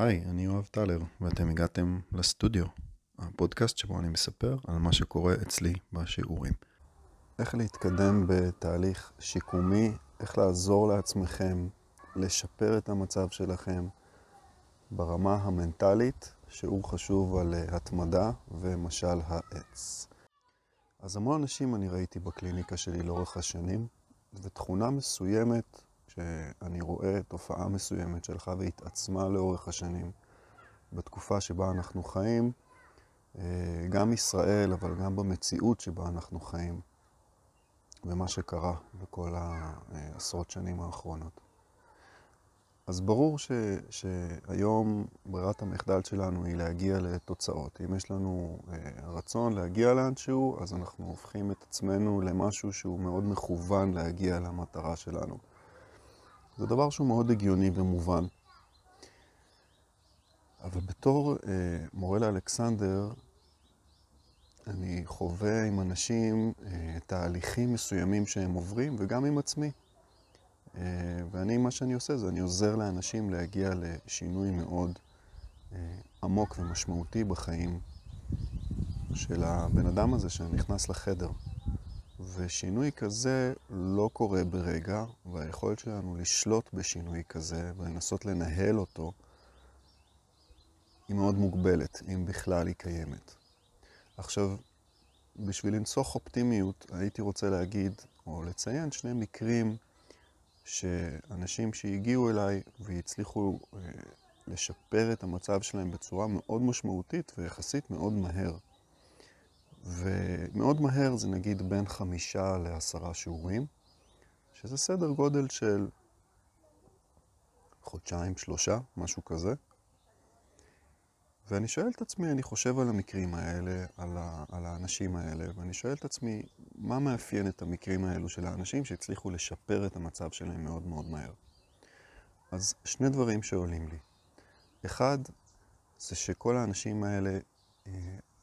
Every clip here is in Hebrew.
היי, אני יואב טלר, ואתם הגעתם לסטודיו, הפודקאסט שבו אני מספר על מה שקורה אצלי בשיעורים. איך להתקדם בתהליך שיקומי, איך לעזור לעצמכם, לשפר את המצב שלכם ברמה המנטלית, שיעור חשוב על אה, התמדה ומשל העץ. אז המון אנשים אני ראיתי בקליניקה שלי לאורך השנים, ותכונה מסוימת שאני רואה תופעה מסוימת שהלכה והתעצמה לאורך השנים, בתקופה שבה אנחנו חיים, אה, גם ישראל, אבל גם במציאות שבה אנחנו חיים, ומה שקרה בכל העשרות שנים האחרונות. אז ברור ש, שהיום ברירת המחדל שלנו היא להגיע לתוצאות. אם יש לנו אה, רצון להגיע לאנשהו, אז אנחנו הופכים את עצמנו למשהו שהוא מאוד מכוון להגיע למטרה שלנו. זה דבר שהוא מאוד הגיוני ומובן. אבל בתור אה, מורה לאלכסנדר, אני חווה עם אנשים אה, תהליכים מסוימים שהם עוברים, וגם עם עצמי. אה, ואני, מה שאני עושה זה אני עוזר לאנשים להגיע לשינוי מאוד אה, עמוק ומשמעותי בחיים של הבן אדם הזה שנכנס לחדר. ושינוי כזה לא קורה ברגע, והיכולת שלנו לשלוט בשינוי כזה ולנסות לנהל אותו היא מאוד מוגבלת, אם בכלל היא קיימת. עכשיו, בשביל לנסוך אופטימיות, הייתי רוצה להגיד, או לציין שני מקרים שאנשים שהגיעו אליי והצליחו אה, לשפר את המצב שלהם בצורה מאוד משמעותית ויחסית מאוד מהר. ומאוד מהר זה נגיד בין חמישה לעשרה שיעורים, שזה סדר גודל של חודשיים, שלושה, משהו כזה. ואני שואל את עצמי, אני חושב על המקרים האלה, על, ה, על האנשים האלה, ואני שואל את עצמי, מה מאפיין את המקרים האלו של האנשים שהצליחו לשפר את המצב שלהם מאוד מאוד מהר? אז שני דברים שעולים לי. אחד, זה שכל האנשים האלה, אה,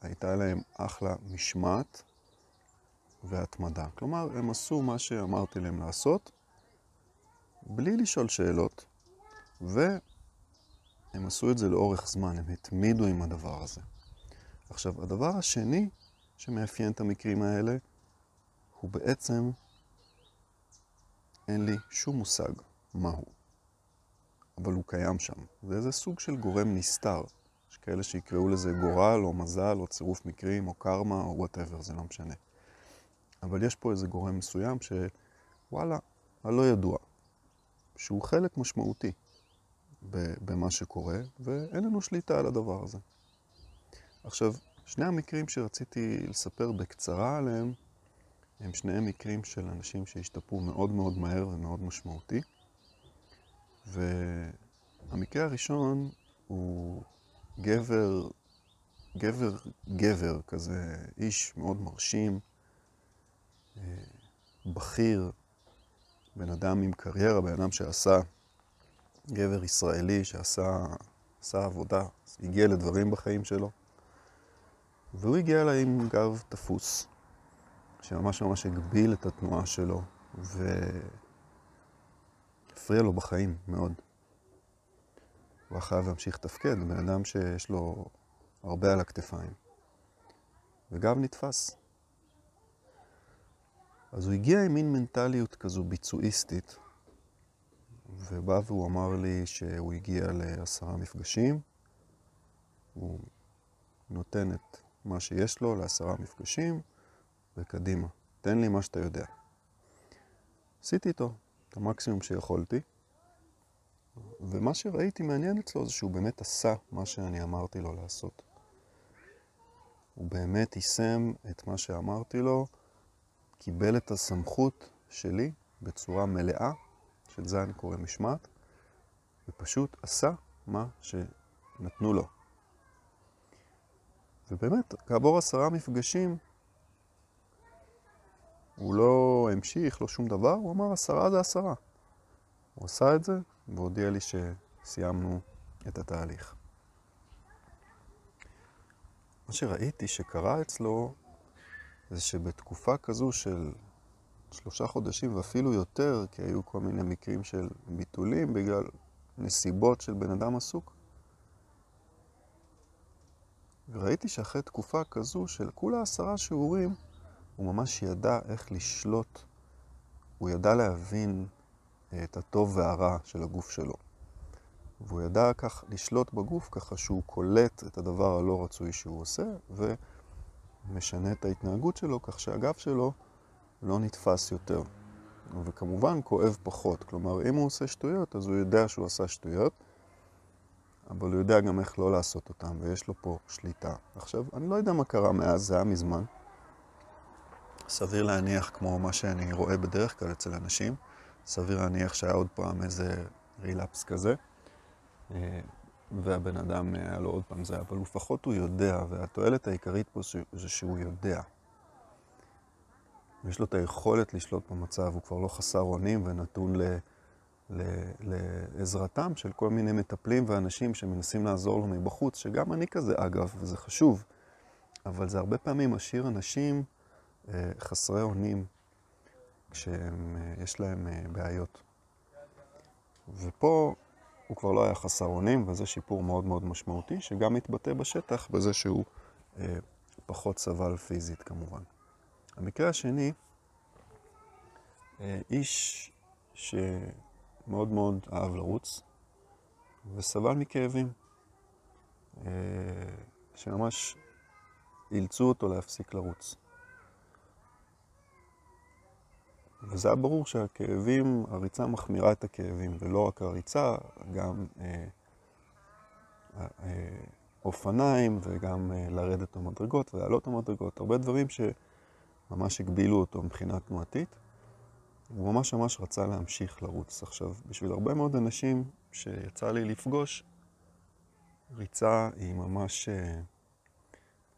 הייתה להם אחלה משמעת והתמדה. כלומר, הם עשו מה שאמרתי להם לעשות, בלי לשאול שאלות, והם עשו את זה לאורך זמן, הם התמידו עם הדבר הזה. עכשיו, הדבר השני שמאפיין את המקרים האלה, הוא בעצם, אין לי שום מושג מהו, אבל הוא קיים שם. זה איזה סוג של גורם נסתר. יש כאלה שיקראו לזה גורל, או מזל, או צירוף מקרים, או קרמה, או וואטאבר, זה לא משנה. אבל יש פה איזה גורם מסוים שוואלה, הלא ידוע, שהוא חלק משמעותי במה שקורה, ואין לנו שליטה על הדבר הזה. עכשיו, שני המקרים שרציתי לספר בקצרה עליהם, הם שניהם מקרים של אנשים שהשתפרו מאוד מאוד מהר ומאוד משמעותי. והמקרה הראשון הוא גבר, גבר, גבר, כזה איש מאוד מרשים, בכיר, בן אדם עם קריירה, בן אדם שעשה, גבר ישראלי שעשה עשה עבודה, הגיע לדברים בחיים שלו. והוא הגיע אליי עם גב תפוס, שממש ממש הגביל את התנועה שלו, והפריע לו בחיים מאוד. הוא היה חייב להמשיך לתפקד, בן אדם שיש לו הרבה על הכתפיים. וגם נתפס. אז הוא הגיע עם מין מנטליות כזו ביצועיסטית, ובא והוא אמר לי שהוא הגיע לעשרה מפגשים, הוא נותן את מה שיש לו לעשרה מפגשים, וקדימה, תן לי מה שאתה יודע. עשיתי איתו את המקסימום שיכולתי. ומה שראיתי מעניין אצלו זה שהוא באמת עשה מה שאני אמרתי לו לעשות. הוא באמת יישם את מה שאמרתי לו, קיבל את הסמכות שלי בצורה מלאה, של זה אני קורא משמעת, ופשוט עשה מה שנתנו לו. ובאמת, כעבור עשרה מפגשים, הוא לא המשיך, לא שום דבר, הוא אמר עשרה זה עשרה. הוא עשה את זה, והודיע לי שסיימנו את התהליך. מה שראיתי שקרה אצלו זה שבתקופה כזו של שלושה חודשים ואפילו יותר, כי היו כל מיני מקרים של ביטולים בגלל נסיבות של בן אדם עסוק, וראיתי שאחרי תקופה כזו של כולה עשרה שיעורים, הוא ממש ידע איך לשלוט, הוא ידע להבין אה, את הטוב והרע של הגוף שלו. והוא ידע כך לשלוט בגוף ככה שהוא קולט את הדבר הלא רצוי שהוא עושה ומשנה את ההתנהגות שלו כך שהגב שלו לא נתפס יותר. וכמובן כואב פחות. כלומר, אם הוא עושה שטויות, אז הוא יודע שהוא עשה שטויות, אבל הוא יודע גם איך לא לעשות אותם, ויש לו פה שליטה. עכשיו, אני לא יודע מה קרה מאז, זה היה מזמן. סביר להניח, כמו מה שאני רואה בדרך כלל אצל אנשים, סביר להניח שהיה עוד פעם איזה רילפס כזה, אה, והבן אדם היה לו עוד פעם זה, אבל לפחות הוא יודע, והתועלת העיקרית פה זה שהוא יודע. יש לו את היכולת לשלוט במצב, הוא כבר לא חסר אונים ונתון ל, ל, לעזרתם של כל מיני מטפלים ואנשים שמנסים לעזור לו מבחוץ, שגם אני כזה אגב, וזה חשוב, אבל זה הרבה פעמים משאיר אנשים אה, חסרי אונים כשיש אה, להם אה, בעיות. ופה הוא כבר לא היה חסר אונים, וזה שיפור מאוד מאוד משמעותי, שגם מתבטא בשטח בזה שהוא אה, פחות סבל פיזית כמובן. המקרה השני, אה, איש שמאוד מאוד אהב לרוץ וסבל מכאבים, אה, שממש אילצו אותו להפסיק לרוץ. וזה היה ברור שהכאבים, הריצה מחמירה את הכאבים, ולא רק הריצה, גם אה, אה, אופניים וגם אה, לרדת במדרגות ולעלות במדרגות, הרבה דברים שממש הגבילו אותו מבחינה תנועתית. הוא ממש ממש רצה להמשיך לרוץ. עכשיו, בשביל הרבה מאוד אנשים שיצא לי לפגוש, ריצה היא ממש אה,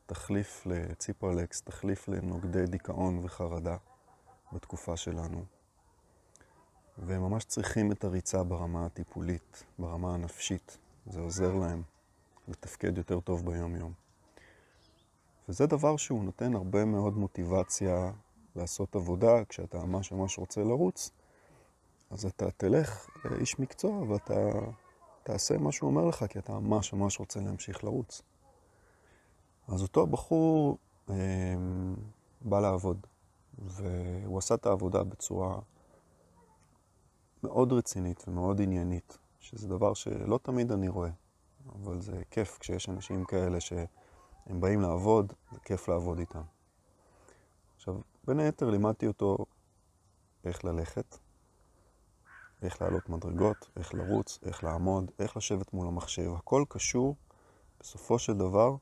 תחליף לציפרלקס, תחליף לנוגדי דיכאון וחרדה. בתקופה שלנו, והם ממש צריכים את הריצה ברמה הטיפולית, ברמה הנפשית. זה עוזר להם לתפקד יותר טוב ביום-יום. וזה דבר שהוא נותן הרבה מאוד מוטיבציה לעשות עבודה כשאתה ממש ממש רוצה לרוץ, אז אתה תלך לאיש מקצוע ואתה תעשה מה שהוא אומר לך, כי אתה ממש ממש רוצה להמשיך לרוץ. אז אותו בחור אה, בא לעבוד. והוא עשה את העבודה בצורה מאוד רצינית ומאוד עניינית, שזה דבר שלא תמיד אני רואה, אבל זה כיף כשיש אנשים כאלה שהם באים לעבוד, זה כיף לעבוד איתם. עכשיו, בין היתר לימדתי אותו איך ללכת, איך לעלות מדרגות, איך לרוץ, איך לעמוד, איך לשבת מול המחשב. הכל קשור בסופו של דבר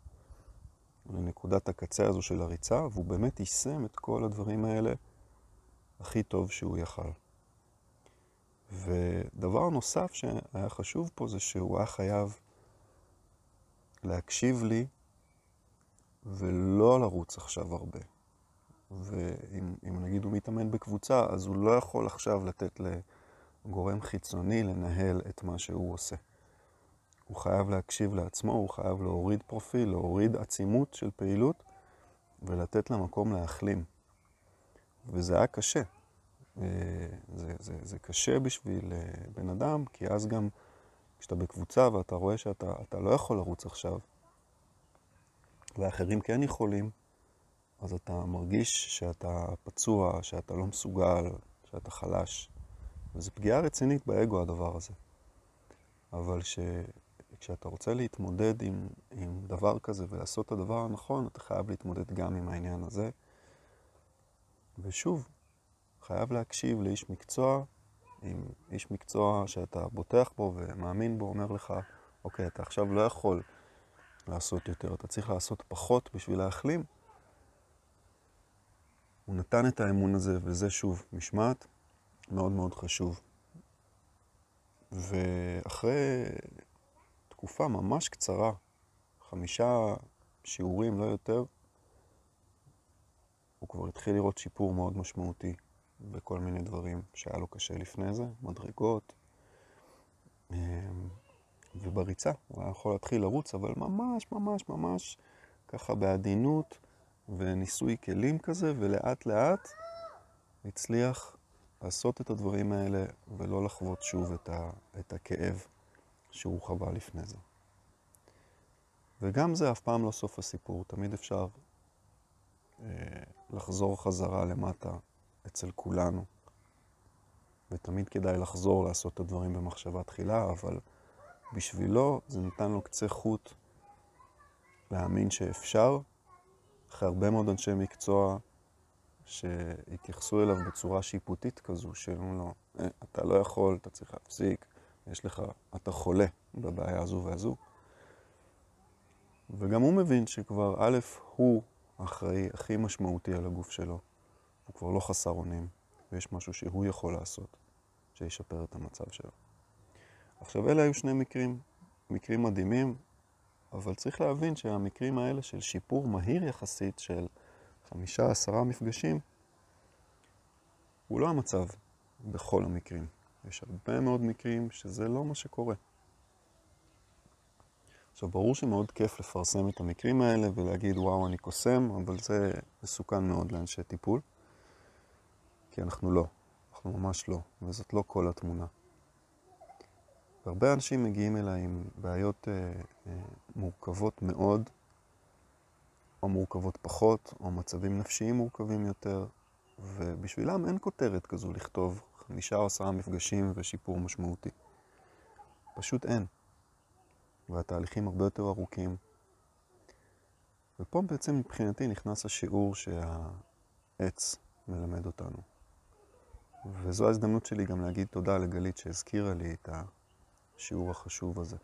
לנקודת הקצה הזו של הריצה, והוא באמת יישם את כל הדברים האלה הכי טוב שהוא יכל. ודבר נוסף שהיה חשוב פה זה שהוא היה חייב להקשיב לי ולא לרוץ עכשיו הרבה. ואם נגיד הוא מתאמן בקבוצה, אז הוא לא יכול עכשיו לתת לגורם חיצוני לנהל את מה שהוא עושה. הוא חייב להקשיב לעצמו, הוא חייב להוריד פרופיל, להוריד עצימות של פעילות ולתת למקום להחלים. וזה היה קשה. אה, זה, זה, זה קשה בשביל אה, בן אדם, כי אז גם כשאתה בקבוצה ואתה רואה שאתה לא יכול לרוץ עכשיו, ואחרים כן יכולים, אז אתה מרגיש שאתה פצוע, שאתה לא מסוגל, שאתה חלש. וזו פגיעה רצינית באגו הדבר הזה. אבל ש... כשאתה רוצה להתמודד עם, עם דבר כזה ולעשות את הדבר הנכון, אתה חייב להתמודד גם עם העניין הזה. ושוב, חייב להקשיב לאיש מקצוע, עם איש מקצוע שאתה בוטח בו ומאמין בו, אומר לך, אוקיי, אתה עכשיו לא יכול לעשות יותר, אתה צריך לעשות פחות בשביל להחלים. הוא נתן את האמון הזה, וזה שוב, משמעת מאוד מאוד חשוב. ואחרי תקופה ממש קצרה, חמישה שיעורים, לא יותר, הוא כבר התחיל לראות שיפור מאוד משמעותי בכל מיני דברים שהיה לו קשה לפני זה, מדרגות, אמ, ובריצה. הוא היה יכול להתחיל לרוץ, אבל ממש ממש ממש ככה בעדינות וניסוי כלים כזה, ולאט לאט הצליח לעשות את הדברים האלה ולא לחוות שוב את, ה, את הכאב שהוא חווה לפני זה. וגם זה אף פעם לא סוף הסיפור, תמיד אפשר אה, לחזור חזרה למטה אצל כולנו. ותמיד כדאי לחזור לעשות את הדברים במחשבה תחילה, אבל בשבילו זה נתן לו קצה חוט להאמין שאפשר, אחרי הרבה מאוד אנשי מקצוע שהתייחסו אליו בצורה שיפוטית כזו, שאומרים לו, אה, אתה לא יכול, אתה צריך להפסיק, יש לך, אתה חולה בבעיה הזו והזו. וגם הוא מבין שכבר, א', הוא האחראי הכי משמעותי על הגוף שלו. הוא כבר לא חסר אונים, ויש משהו שהוא יכול לעשות, שישפר את המצב שלו. עכשיו, אלה היו שני מקרים, מקרים מדהימים, אבל צריך להבין שהמקרים האלה של שיפור מהיר יחסית של חמישה, עשרה מפגשים, הוא לא המצב בכל המקרים. יש הרבה מאוד מקרים שזה לא מה שקורה. עכשיו, ברור שמאוד כיף לפרסם את המקרים האלה ולהגיד, וואו, אני קוסם, אבל זה מסוכן מאוד לאנשי טיפול, כי אנחנו לא, אנחנו ממש לא, וזאת לא כל התמונה. והרבה אנשים מגיעים אליי עם בעיות אה, אה, מורכבות מאוד, או מורכבות פחות, או מצבים נפשיים מורכבים יותר, ובשבילם אין כותרת כזו לכתוב חמישה או עשרה מפגשים ושיפור משמעותי. פשוט אין. והתהליכים הרבה יותר ארוכים. ופה בעצם מבחינתי נכנס השיעור שהעץ מלמד אותנו. וזו ההזדמנות שלי גם להגיד תודה לגלית שהזכירה לי את השיעור החשוב הזה.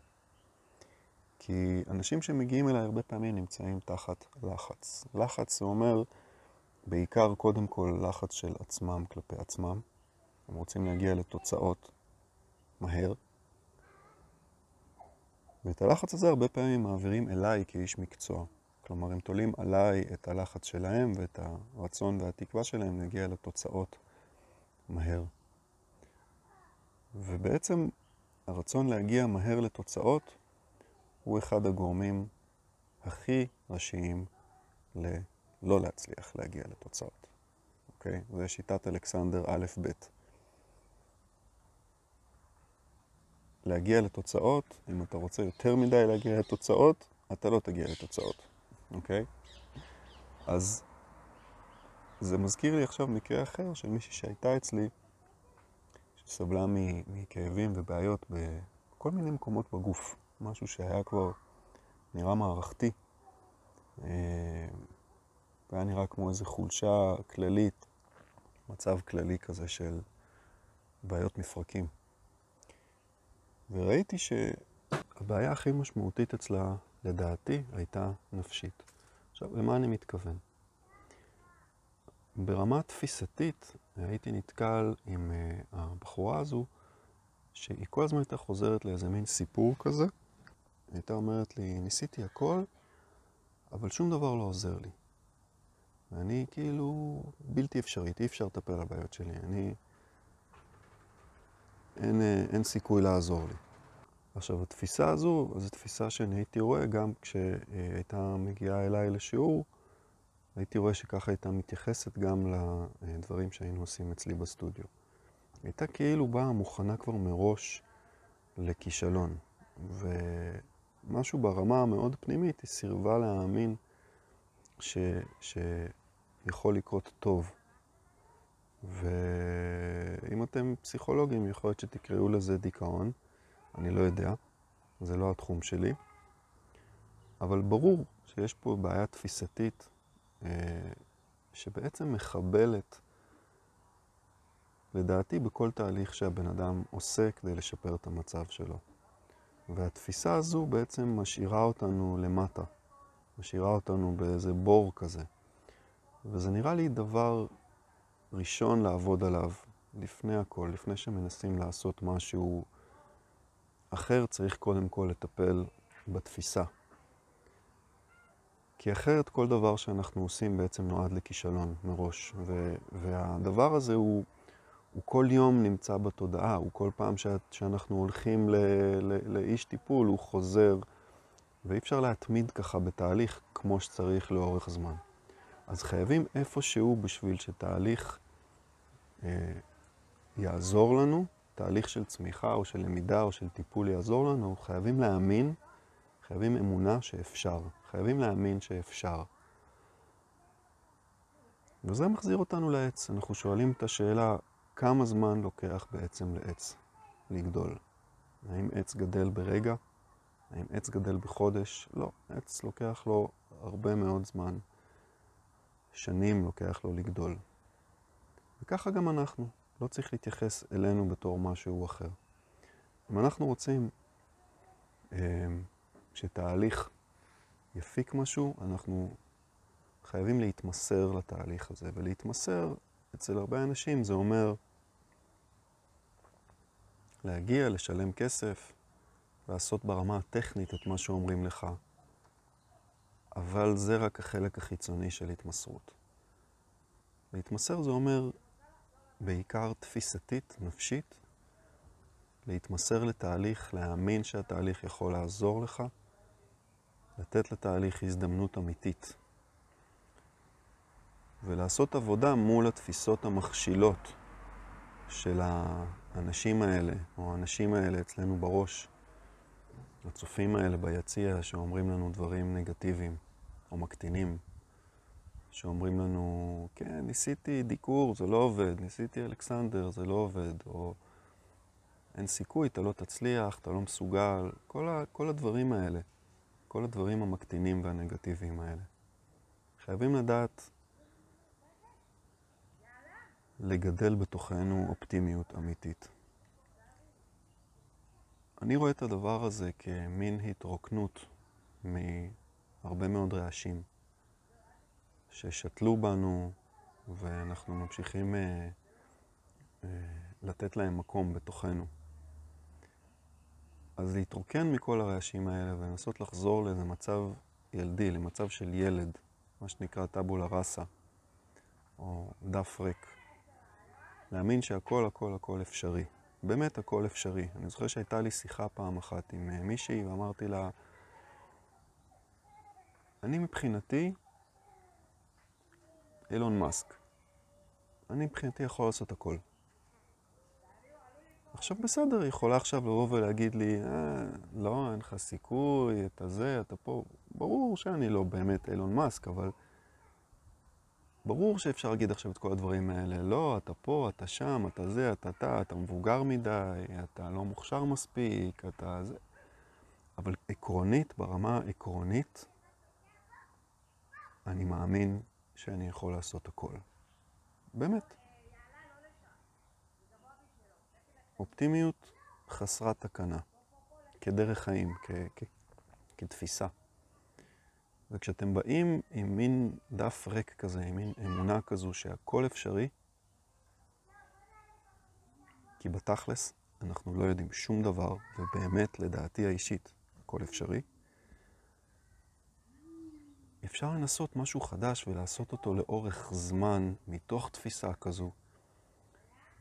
כי אנשים שמגיעים אליי הרבה פעמים נמצאים תחת לחץ. לחץ זה אומר בעיקר קודם כל לחץ של עצמם כלפי עצמם. הם רוצים להגיע לתוצאות מהר. ואת הלחץ הזה הרבה פעמים מעבירים אליי כאיש מקצוע. כלומר, הם תולים עליי את הלחץ שלהם ואת הרצון והתקווה שלהם להגיע לתוצאות מהר. ובעצם הרצון להגיע מהר לתוצאות הוא אחד הגורמים הכי ראשיים ללא להצליח להגיע לתוצאות. אוקיי? זו שיטת אלכסנדר א'-ב'. להגיע לתוצאות, אם אתה רוצה יותר מדי להגיע לתוצאות, אתה לא תגיע לתוצאות, אוקיי? אז זה מזכיר לי עכשיו מקרה אחר של מישהי שהייתה אצלי, שסבלה מכאבים ובעיות בכל מיני מקומות בגוף. משהו שהיה כבר נראה מערכתי. אה, והיה נראה כמו איזו חולשה כללית, מצב כללי כזה של בעיות מפרקים. וראיתי שהבעיה הכי משמעותית אצלה, לדעתי, הייתה נפשית. עכשיו, למה אני מתכוון? ברמה תפיסתית הייתי נתקל עם uh, הבחורה הזו, שהיא כל הזמן הייתה חוזרת לאיזה מין סיפור כזה. היא הייתה אומרת לי, ניסיתי הכל, אבל שום דבר לא עוזר לי. ואני כאילו בלתי אפשרית, אי אפשר לטפל בבעיות שלי. אני... אין, אה, אין סיכוי לעזור לי. עכשיו, התפיסה הזו, זו תפיסה שאני הייתי רואה גם כשהייתה מגיעה אליי לשיעור, הייתי רואה שככה הייתה מתייחסת גם לדברים שהיינו עושים אצלי בסטודיו. הייתה כאילו באה מוכנה כבר מראש לכישלון, ומשהו ברמה המאוד פנימית, היא סירבה להאמין ש... שיכול לקרות טוב. ואם אתם פסיכולוגים, יכול להיות שתקראו לזה דיכאון, אני לא יודע, זה לא התחום שלי, אבל ברור שיש פה בעיה תפיסתית אה, שבעצם מחבלת, לדעתי, בכל תהליך שהבן אדם עושה כדי לשפר את המצב שלו. והתפיסה הזו בעצם משאירה אותנו למטה, משאירה אותנו באיזה בור כזה. וזה נראה לי דבר ראשון לעבוד עליו, לפני הכל, לפני שמנסים לעשות משהו אחר, צריך קודם כל לטפל בתפיסה. כי אחרת כל דבר שאנחנו עושים בעצם נועד לכישלון מראש. ו- והדבר הזה הוא, הוא כל יום נמצא בתודעה, הוא כל פעם ש- שאנחנו הולכים ל- ל- לאיש טיפול, הוא חוזר, ואי אפשר להתמיד ככה בתהליך כמו שצריך לאורך זמן. אז חייבים איפשהו בשביל שתהליך יעזור לנו, תהליך של צמיחה או של למידה או של טיפול יעזור לנו, חייבים להאמין, חייבים אמונה שאפשר, חייבים להאמין שאפשר. וזה מחזיר אותנו לעץ. אנחנו שואלים את השאלה, כמה זמן לוקח בעצם לעץ לגדול? האם עץ גדל ברגע? האם עץ גדל בחודש? לא, עץ לוקח לו הרבה מאוד זמן. שנים לוקח לו לגדול. וככה גם אנחנו. לא צריך להתייחס אלינו בתור משהו אחר. אם אנחנו רוצים אה, שתהליך יפיק משהו, אנחנו חייבים להתמסר לתהליך הזה. ולהתמסר אצל הרבה אנשים זה אומר להגיע, לשלם כסף, לעשות ברמה הטכנית את מה שאומרים לך. אבל זה רק החלק החיצוני של התמסרות. להתמסר זה אומר בעיקר תפיסתית, נפשית, להתמסר לתהליך, להאמין שהתהליך יכול לעזור לך, לתת לתהליך הזדמנות אמיתית. ולעשות עבודה מול התפיסות המכשילות של האנשים האלה, או האנשים האלה אצלנו בראש, הצופים האלה ביציע שאומרים לנו דברים נגטיביים או מקטינים, שאומרים לנו, כן, ניסיתי דיקור, זה לא עובד, ניסיתי אלכסנדר, זה לא עובד, או אין סיכוי, אתה לא תצליח, אתה לא מסוגל, כל, ה, כל הדברים האלה, כל הדברים המקטינים והנגטיביים האלה. חייבים לדעת לגדל בתוכנו אופטימיות אמיתית. אני רואה את הדבר הזה כמין התרוקנות מהרבה מאוד רעשים ששתלו בנו ואנחנו ממשיכים אה, אה, לתת להם מקום בתוכנו. אז להתרוקן מכל הרעשים האלה ולנסות לחזור לאיזה מצב ילדי, למצב של ילד, מה שנקרא טאבולה ראסה, או דף ריק. להאמין שהכל הכל הכל אפשרי. באמת הכל אפשרי. אני זוכר שהייתה לי שיחה פעם אחת עם אה, מישהי ואמרתי לה, אני מבחינתי אילון מאסק. אני מבחינתי יכול לעשות הכל. עכשיו בסדר, היא יכולה עכשיו לבוא ולהגיד לי, אה, לא, אין לך סיכוי, אתה זה, אתה פה. ברור שאני לא באמת אילון מאסק, אבל ברור שאפשר להגיד עכשיו את כל הדברים האלה. לא, אתה פה, אתה שם, אתה זה, אתה אתה, אתה מבוגר מדי, אתה לא מוכשר מספיק, אתה זה. אבל עקרונית, ברמה העקרונית, אני מאמין שאני יכול לעשות הכל. באמת. אופטימיות חסרת תקנה, כדרך חיים, כ- כ- כתפיסה. וכשאתם באים עם מין דף ריק כזה, עם מין אמונה כזו שהכל אפשרי, כי בתכלס אנחנו לא יודעים שום דבר, ובאמת, לדעתי האישית, הכל אפשרי, אפשר לנסות משהו חדש ולעשות אותו לאורך זמן, מתוך תפיסה כזו,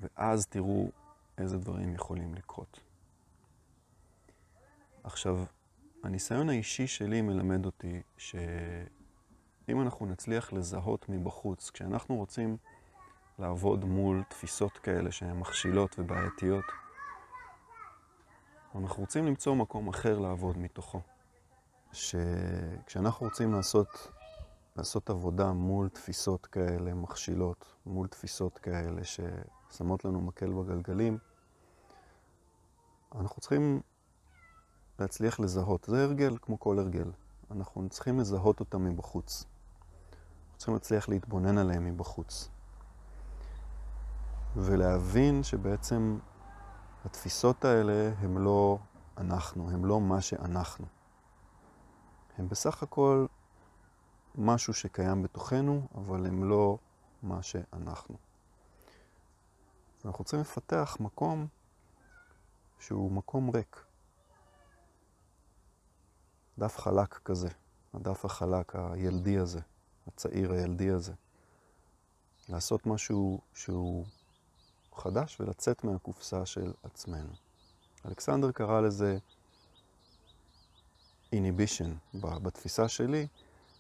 ואז תראו איזה דברים יכולים לקרות. עכשיו, הניסיון האישי שלי מלמד אותי שאם אנחנו נצליח לזהות מבחוץ, כשאנחנו רוצים לעבוד מול תפיסות כאלה שהן מכשילות ובעייתיות, אנחנו רוצים למצוא מקום אחר לעבוד מתוכו. שכשאנחנו רוצים לעשות, לעשות עבודה מול תפיסות כאלה מכשילות, מול תפיסות כאלה ששמות לנו מקל בגלגלים, אנחנו צריכים להצליח לזהות. זה הרגל כמו כל הרגל. אנחנו צריכים לזהות אותם מבחוץ. אנחנו צריכים להצליח להתבונן עליהם מבחוץ. ולהבין שבעצם התפיסות האלה הם לא אנחנו, הם לא מה שאנחנו. הם בסך הכל משהו שקיים בתוכנו, אבל הם לא מה שאנחנו. אנחנו צריכים לפתח מקום שהוא מקום ריק. דף חלק כזה, הדף החלק הילדי הזה, הצעיר הילדי הזה. לעשות משהו שהוא חדש ולצאת מהקופסה של עצמנו. אלכסנדר קרא לזה איניבישן. בתפיסה שלי,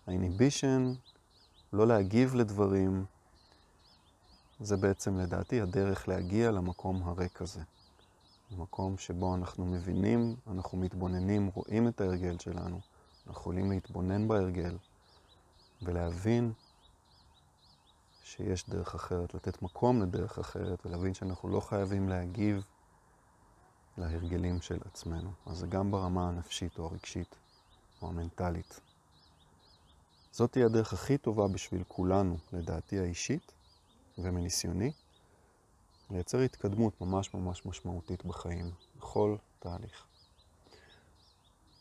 האיניבישן, לא להגיב לדברים, זה בעצם לדעתי הדרך להגיע למקום הריק הזה. במקום שבו אנחנו מבינים, אנחנו מתבוננים, רואים את ההרגל שלנו, אנחנו יכולים להתבונן בהרגל ולהבין שיש דרך אחרת, לתת מקום לדרך אחרת ולהבין שאנחנו לא חייבים להגיב להרגלים של עצמנו. אז זה גם ברמה הנפשית או הרגשית או המנטלית. זאת תהיה הדרך הכי טובה בשביל כולנו, לדעתי האישית ומניסיוני, לייצר התקדמות ממש ממש משמעותית בחיים, בכל תהליך.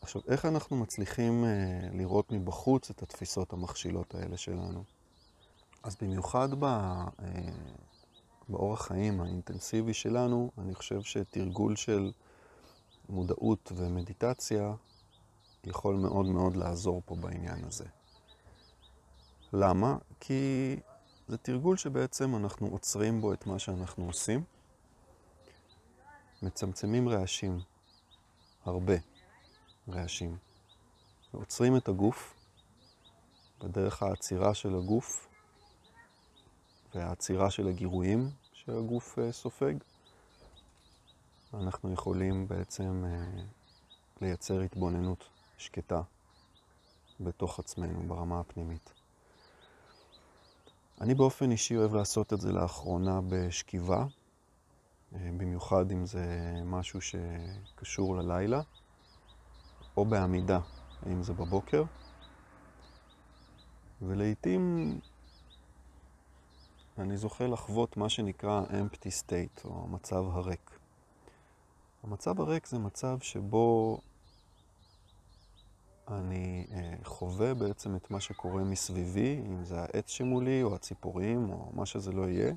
עכשיו, איך אנחנו מצליחים אה, לראות מבחוץ את התפיסות המכשילות האלה שלנו? אז במיוחד ב, אה, באורח חיים האינטנסיבי שלנו, אני חושב שתרגול של מודעות ומדיטציה יכול מאוד מאוד לעזור פה בעניין הזה. למה? כי זה תרגול שבעצם אנחנו עוצרים בו את מה שאנחנו עושים, מצמצמים רעשים, הרבה רעשים, ועוצרים את הגוף בדרך העצירה של הגוף והעצירה של הגירויים שהגוף אה, סופג. אנחנו יכולים בעצם אה, לייצר התבוננות שקטה בתוך עצמנו ברמה הפנימית. אני באופן אישי אוהב לעשות את זה לאחרונה בשכיבה, אה, במיוחד אם זה משהו שקשור ללילה, או בעמידה, אם זה בבוקר. ולעיתים אני זוכה לחוות מה שנקרא empty state, או המצב הריק. המצב הריק זה מצב שבו אני אה, חווה בעצם את מה שקורה מסביבי, אם זה העץ שמולי, או הציפורים, או מה שזה לא יהיה.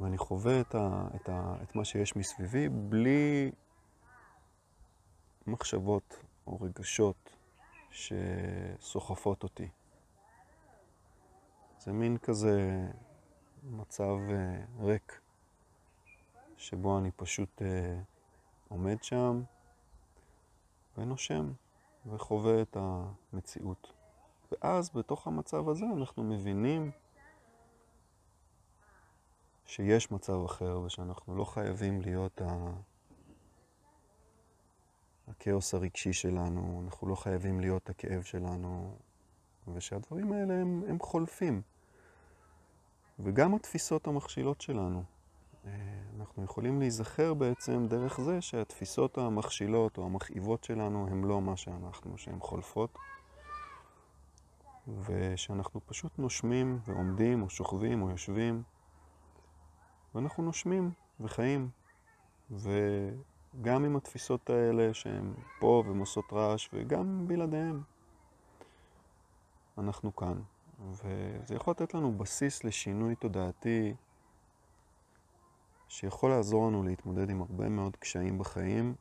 ואני חווה את, ה, את, ה, את מה שיש מסביבי בלי מחשבות או רגשות שסוחפות אותי. זה מין כזה מצב אה, ריק, שבו אני פשוט אה, עומד שם ונושם. וחווה את המציאות. ואז בתוך המצב הזה אנחנו מבינים שיש מצב אחר ושאנחנו לא חייבים להיות ה... הכאוס הרגשי שלנו, אנחנו לא חייבים להיות הכאב שלנו, ושהדברים האלה הם, הם חולפים. וגם התפיסות המכשילות שלנו. אה, אנחנו יכולים להיזכר בעצם דרך זה שהתפיסות המכשילות או המכאיבות שלנו הן לא מה שאנחנו, שהן חולפות, ושאנחנו פשוט נושמים ועומדים או שוכבים או יושבים, ואנחנו נושמים וחיים, וגם עם התפיסות האלה שהן פה והן עושות רעש, וגם בלעדיהן, אנחנו כאן. וזה יכול לתת לנו בסיס לשינוי תודעתי שיכול לעזור לנו להתמודד עם הרבה מאוד קשיים בחיים,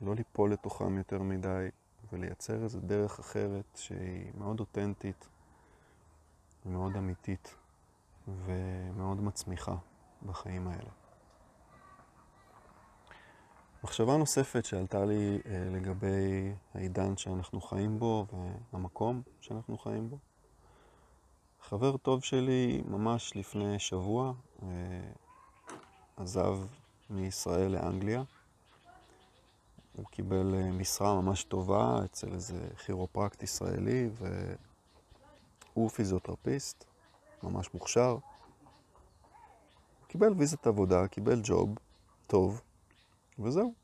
לא ליפול לתוכם יותר מדי, ולייצר איזו דרך אחרת שהיא מאוד אותנטית, מאוד אמיתית ומאוד מצמיחה בחיים האלה. מחשבה נוספת שעלתה לי אה, לגבי העידן שאנחנו חיים בו והמקום שאנחנו חיים בו. חבר טוב שלי ממש לפני שבוע אה, עזב מישראל לאנגליה. הוא קיבל אה, משרה ממש טובה אצל איזה כירופרקט ישראלי, והוא פיזיותרפיסט, ממש מוכשר. קיבל ויזת עבודה, קיבל ג'וב טוב, וזהו.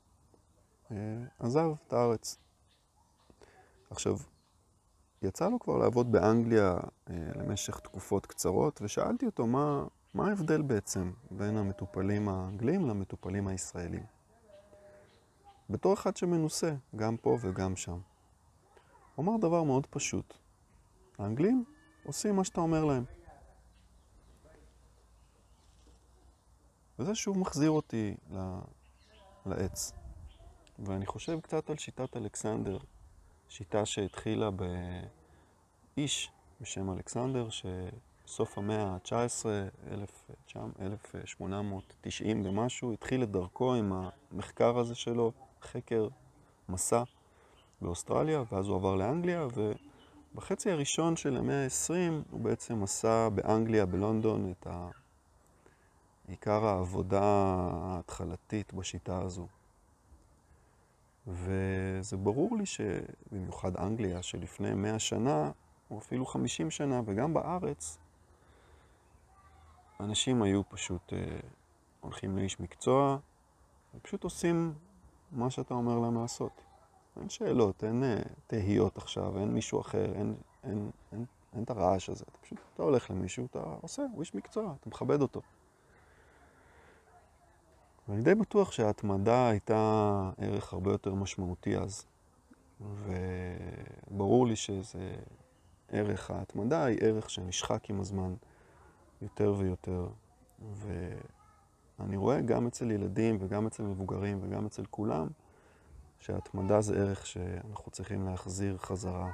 אה, עזב את הארץ. עכשיו, יצא לו כבר לעבוד באנגליה אה, למשך תקופות קצרות, ושאלתי אותו מה, מה ההבדל בעצם בין המטופלים האנגלים למטופלים הישראלים? בתור אחד שמנוסה, גם פה וגם שם. הוא אמר דבר מאוד פשוט. האנגלים עושים מה שאתה אומר להם. וזה שוב מחזיר אותי לעץ. ואני חושב קצת על שיטת אלכסנדר, שיטה שהתחילה באיש בשם אלכסנדר, ש... סוף המאה ה-19, 1890 ומשהו, התחיל את דרכו עם המחקר הזה שלו, חקר מסע באוסטרליה, ואז הוא עבר לאנגליה, ובחצי הראשון של המאה ה-20 הוא בעצם עשה באנגליה, בלונדון, את עיקר העבודה ההתחלתית בשיטה הזו. וזה ברור לי שבמיוחד אנגליה, שלפני 100 שנה, או אפילו 50 שנה, וגם בארץ, אנשים היו פשוט אה, הולכים לאיש מקצוע, ופשוט עושים מה שאתה אומר להם לעשות. אין שאלות, אין אה, תהיות עכשיו, אין מישהו אחר, אין, אין, אין, אין את הרעש הזה. אתה פשוט, אתה הולך למישהו, אתה עושה, הוא איש מקצוע, אתה מכבד אותו. ואני די בטוח שההתמדה הייתה ערך הרבה יותר משמעותי אז. וברור לי שזה ערך ההתמדה היא ערך שנשחק עם הזמן יותר ויותר. ואני רואה גם אצל ילדים וגם אצל מבוגרים וגם אצל כולם, שההתמדה זה ערך שאנחנו צריכים להחזיר חזרה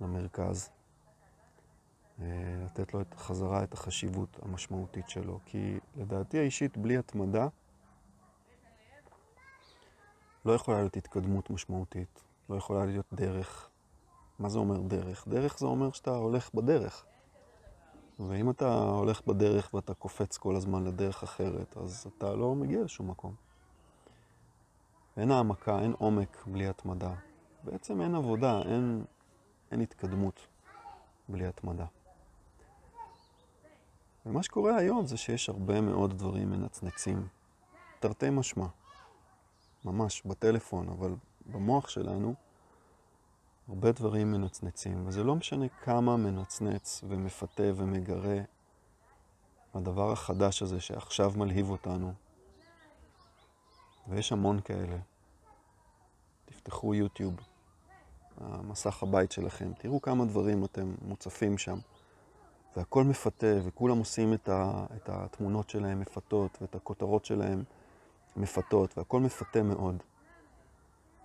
למרכז. אה, לתת לו את חזרה את החשיבות המשמעותית שלו. כי לדעתי האישית, בלי התמדה, לא יכולה להיות התקדמות משמעותית, לא יכולה להיות דרך. מה זה אומר דרך? דרך זה אומר שאתה הולך בדרך. ואם אתה הולך בדרך ואתה קופץ כל הזמן לדרך אחרת, אז אתה לא מגיע לשום מקום. אין העמקה, אין עומק בלי התמדה. בעצם אין עבודה, אין, אין התקדמות בלי התמדה. ומה שקורה היום זה שיש הרבה מאוד דברים מנצנצים, תרתי משמע. ממש בטלפון, אבל במוח שלנו הרבה דברים מנצנצים, וזה לא משנה כמה מנצנץ ומפתה ומגרה הדבר החדש הזה שעכשיו מלהיב אותנו. ויש המון כאלה. תפתחו יוטיוב, המסך הבית שלכם, תראו כמה דברים אתם מוצפים שם. והכל מפתה, וכולם עושים את, ה, את התמונות שלהם מפתות, ואת הכותרות שלהם מפתות, והכל מפתה מאוד.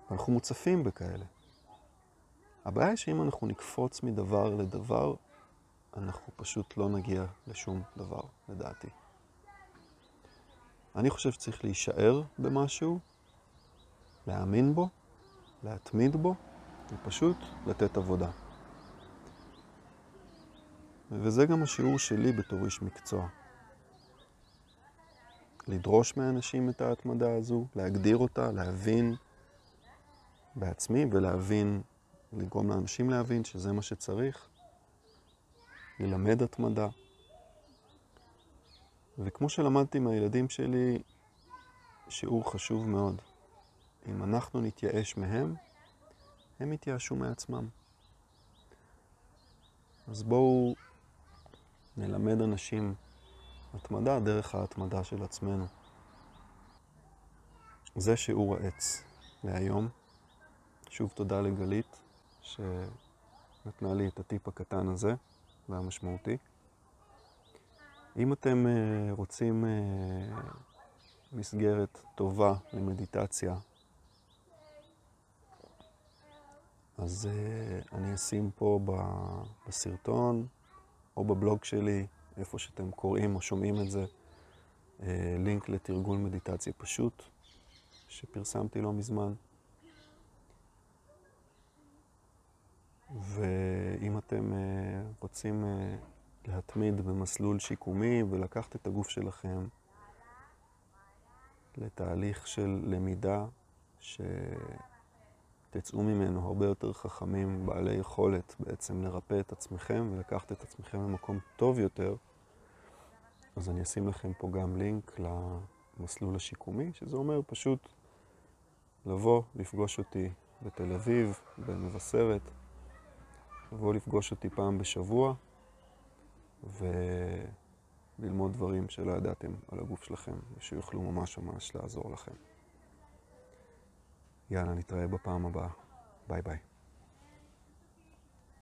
ואנחנו מוצפים בכאלה. הבעיה היא שאם אנחנו נקפוץ מדבר לדבר, אנחנו פשוט לא נגיע לשום דבר, לדעתי. אני חושב שצריך להישאר במשהו, להאמין בו, להתמיד בו, ופשוט לתת עבודה. וזה גם השיעור שלי בתור איש מקצוע. לדרוש מאנשים את ההתמדה הזו, להגדיר אותה, להבין בעצמי ולהבין, לגרום לאנשים להבין שזה מה שצריך, ללמד התמדה. וכמו שלמדתי מהילדים שלי, שיעור חשוב מאוד. אם אנחנו נתייאש מהם, הם יתייאשו מעצמם. אז בואו נלמד אנשים התמדה דרך ההתמדה של עצמנו. זה שיעור העץ להיום. שוב תודה לגלית שנתנה לי את הטיפ הקטן הזה והמשמעותי. אם אתם uh, רוצים uh, מסגרת טובה למדיטציה, אז uh, אני אשים פה בסרטון או בבלוג שלי איפה שאתם קוראים או שומעים את זה, אה, לינק לתרגול מדיטציה פשוט, שפרסמתי לא מזמן. ואם אתם אה, רוצים אה, להתמיד במסלול שיקומי ולקחת את הגוף שלכם לתהליך של למידה, שתצאו ממנו הרבה יותר חכמים, בעלי יכולת בעצם לרפא את עצמכם ולקחת את עצמכם למקום טוב יותר, אז אני אשים לכם פה גם לינק למסלול השיקומי, שזה אומר פשוט לבוא, לפגוש אותי בתל אביב, במבשרת, לבוא לפגוש אותי פעם בשבוע וללמוד דברים שלא ידעתם על הגוף שלכם ושיוכלו ממש ממש לעזור לכם. יאללה, נתראה בפעם הבאה. ביי ביי.